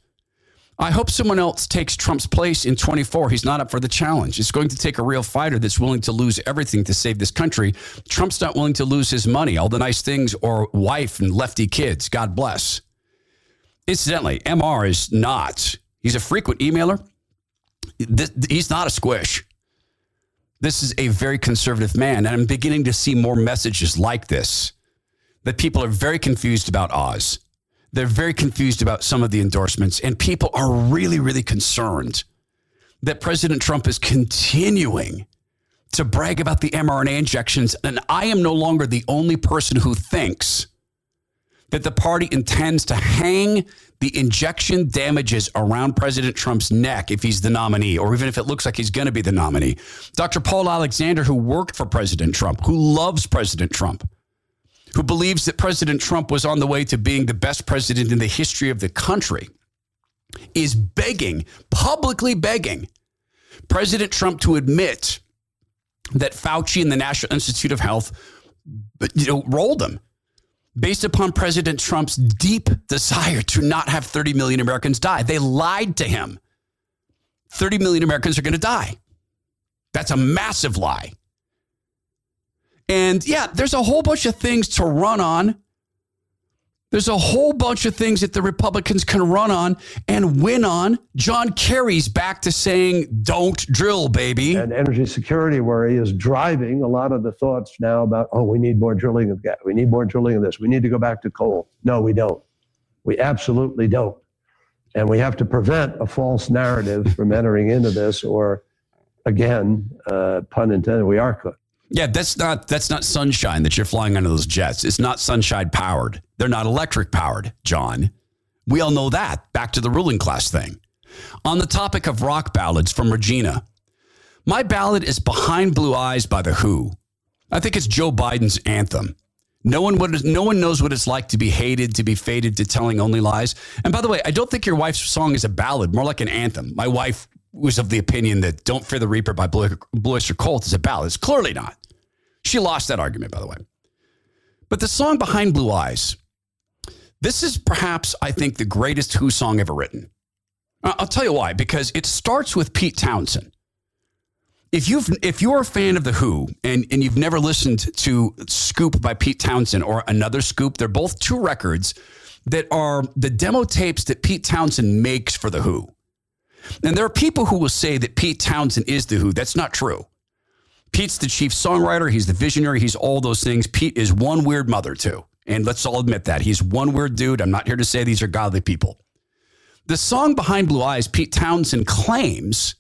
I hope someone else takes Trump's place in 24. He's not up for the challenge. It's going to take a real fighter that's willing to lose everything to save this country. Trump's not willing to lose his money, all the nice things, or wife and lefty kids. God bless. Incidentally, MR is not. He's a frequent emailer. He's not a squish. This is a very conservative man. And I'm beginning to see more messages like this that people are very confused about Oz. They're very confused about some of the endorsements, and people are really, really concerned that President Trump is continuing to brag about the mRNA injections. And I am no longer the only person who thinks that the party intends to hang the injection damages around President Trump's neck if he's the nominee, or even if it looks like he's going to be the nominee. Dr. Paul Alexander, who worked for President Trump, who loves President Trump, who believes that President Trump was on the way to being the best president in the history of the country, is begging, publicly begging, President Trump to admit that Fauci and the National Institute of Health you know, rolled him based upon President Trump's deep desire to not have 30 million Americans die. They lied to him. 30 million Americans are going to die. That's a massive lie. And yeah, there's a whole bunch of things to run on there's a whole bunch of things that the Republicans can run on and win on. John Kerry's back to saying, don't drill, baby. And energy security worry is driving a lot of the thoughts now about, oh, we need more drilling of gas. We need more drilling of this. We need to go back to coal. No, we don't. We absolutely don't. And we have to prevent a false narrative from entering into this, or again, uh, pun intended, we are cooked. Yeah, that's not that's not sunshine that you're flying under those jets. It's not sunshine powered. They're not electric powered, John. We all know that. Back to the ruling class thing. On the topic of rock ballads from Regina, my ballad is Behind Blue Eyes by The Who. I think it's Joe Biden's anthem. No one would, no one knows what it's like to be hated, to be faded, to telling only lies. And by the way, I don't think your wife's song is a ballad, more like an anthem. My wife was of the opinion that Don't Fear the Reaper by Blue, Blue Oyster is a ballad. It's clearly not. She lost that argument, by the way. But the song Behind Blue Eyes, this is perhaps, I think, the greatest Who song ever written. I'll tell you why, because it starts with Pete Townshend. If you've if you're a fan of the Who and, and you've never listened to Scoop by Pete Townshend or another Scoop, they're both two records that are the demo tapes that Pete Townshend makes for the Who. And there are people who will say that Pete Townshend is the Who. That's not true. Pete's the chief songwriter. He's the visionary. He's all those things. Pete is one weird mother, too. And let's all admit that. He's one weird dude. I'm not here to say these are godly people. The song Behind Blue Eyes, Pete Townshend claims,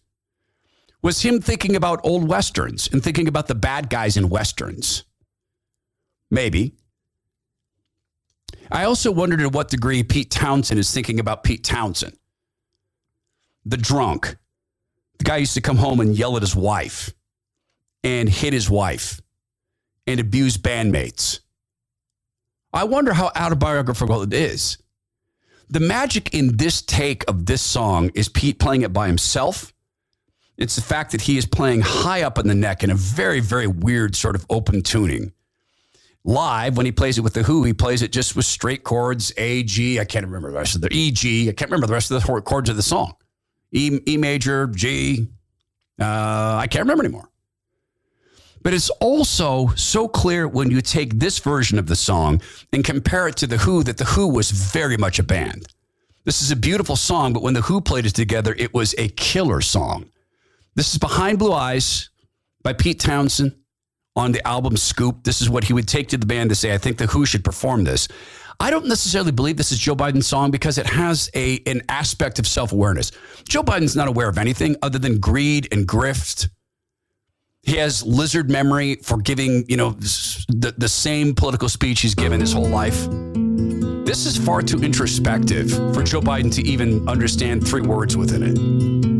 Was him thinking about old westerns and thinking about the bad guys in westerns? Maybe. I also wondered to what degree Pete Townshend is thinking about Pete Townshend, the drunk, the guy used to come home and yell at his wife and hit his wife and abuse bandmates. I wonder how autobiographical it is. The magic in this take of this song is Pete playing it by himself. It's the fact that he is playing high up in the neck in a very, very weird sort of open tuning. Live, when he plays it with the Who, he plays it just with straight chords, A, G. I can't remember the rest of the E, G. I can't remember the rest of the chords of the song. E, e major, G. Uh, I can't remember anymore. But it's also so clear when you take this version of the song and compare it to The Who that The Who was very much a band. This is a beautiful song, but when The Who played it together, it was a killer song. This is Behind Blue Eyes by Pete Townshend on the album Scoop. This is what he would take to the band to say, I think The Who should perform this. I don't necessarily believe this is Joe Biden's song because it has a an aspect of self-awareness. Joe Biden's not aware of anything other than greed and grift he has lizard memory for giving, you know, the, the same political speech he's given his whole life. This is far too introspective for Joe Biden to even understand three words within it.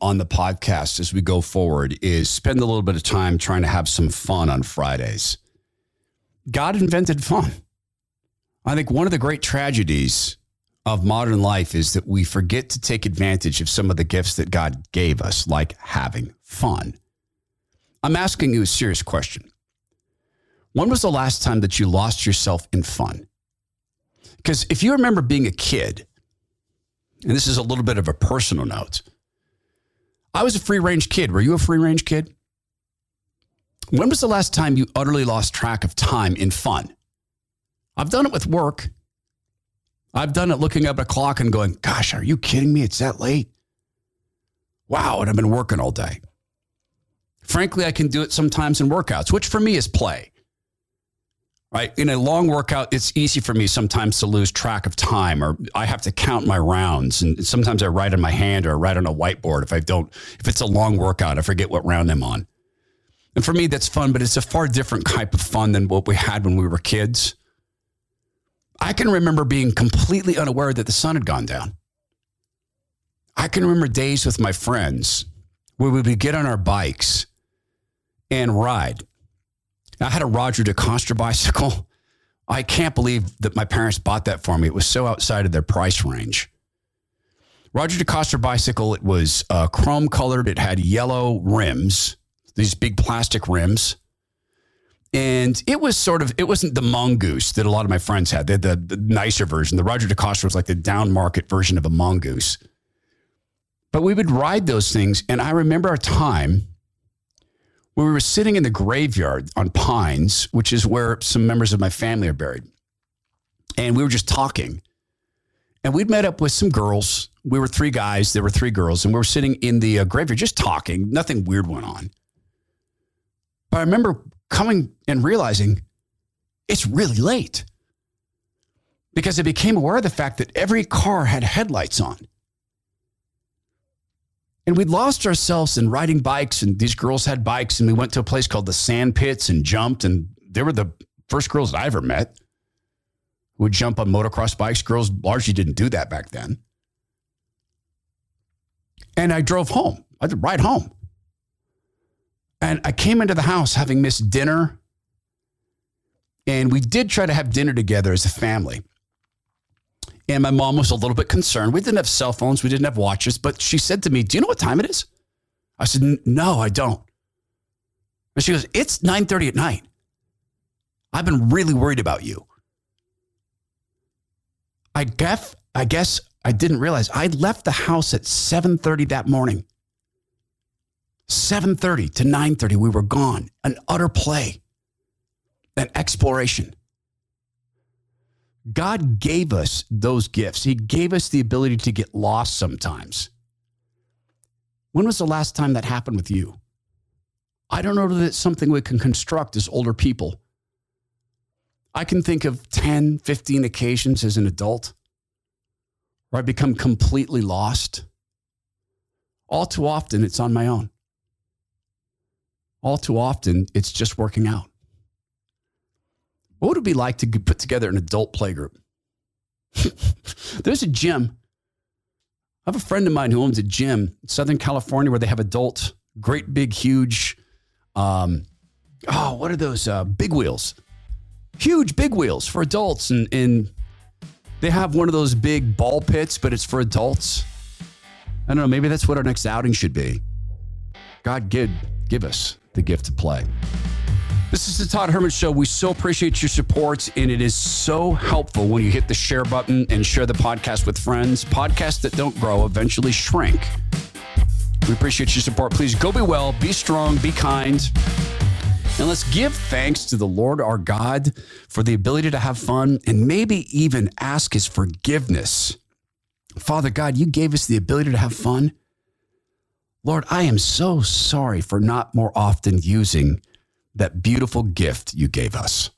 On the podcast as we go forward is spend a little bit of time trying to have some fun on Fridays. God invented fun. I think one of the great tragedies of modern life is that we forget to take advantage of some of the gifts that God gave us, like having fun. I'm asking you a serious question. When was the last time that you lost yourself in fun? Because if you remember being a kid, and this is a little bit of a personal note. I was a free range kid. Were you a free range kid? When was the last time you utterly lost track of time in fun? I've done it with work. I've done it looking up at a clock and going, gosh, are you kidding me? It's that late. Wow, and I've been working all day. Frankly, I can do it sometimes in workouts, which for me is play right? In a long workout, it's easy for me sometimes to lose track of time or I have to count my rounds. And sometimes I write on my hand or write on a whiteboard. If I don't, if it's a long workout, I forget what round I'm on. And for me, that's fun, but it's a far different type of fun than what we had when we were kids. I can remember being completely unaware that the sun had gone down. I can remember days with my friends where we would get on our bikes and ride I had a Roger DeCoster bicycle. I can't believe that my parents bought that for me. It was so outside of their price range. Roger DeCoster bicycle, it was uh, chrome colored. It had yellow rims, these big plastic rims. And it was sort of, it wasn't the mongoose that a lot of my friends had. They had the, the nicer version. The Roger DeCoster was like the down market version of a mongoose. But we would ride those things. And I remember a time we were sitting in the graveyard on Pines, which is where some members of my family are buried. And we were just talking. And we'd met up with some girls. We were three guys, there were three girls, and we were sitting in the uh, graveyard just talking. Nothing weird went on. But I remember coming and realizing it's really late because I became aware of the fact that every car had headlights on. And we'd lost ourselves in riding bikes, and these girls had bikes, and we went to a place called the Sand Pits and jumped. And they were the first girls I ever met who would jump on motocross bikes. Girls largely didn't do that back then. And I drove home. I to ride home. And I came into the house having missed dinner. And we did try to have dinner together as a family. And my mom was a little bit concerned. We didn't have cell phones, we didn't have watches, but she said to me, Do you know what time it is? I said, No, I don't. And she goes, It's 9:30 at night. I've been really worried about you. I guess I guess I didn't realize I left the house at 7:30 that morning. 7:30 to 9:30 we were gone. An utter play. An exploration. God gave us those gifts. He gave us the ability to get lost sometimes. When was the last time that happened with you? I don't know that it's something we can construct as older people. I can think of 10, 15 occasions as an adult where I become completely lost. All too often, it's on my own. All too often, it's just working out. What would it be like to put together an adult playgroup? There's a gym. I have a friend of mine who owns a gym in Southern California where they have adult, great big, huge, um, oh, what are those uh, big wheels? Huge big wheels for adults. And, and they have one of those big ball pits, but it's for adults. I don't know. Maybe that's what our next outing should be. God, give, give us the gift to play. This is the Todd Herman Show. We so appreciate your support, and it is so helpful when you hit the share button and share the podcast with friends. Podcasts that don't grow eventually shrink. We appreciate your support. Please go be well, be strong, be kind. And let's give thanks to the Lord our God for the ability to have fun and maybe even ask his forgiveness. Father God, you gave us the ability to have fun. Lord, I am so sorry for not more often using that beautiful gift you gave us.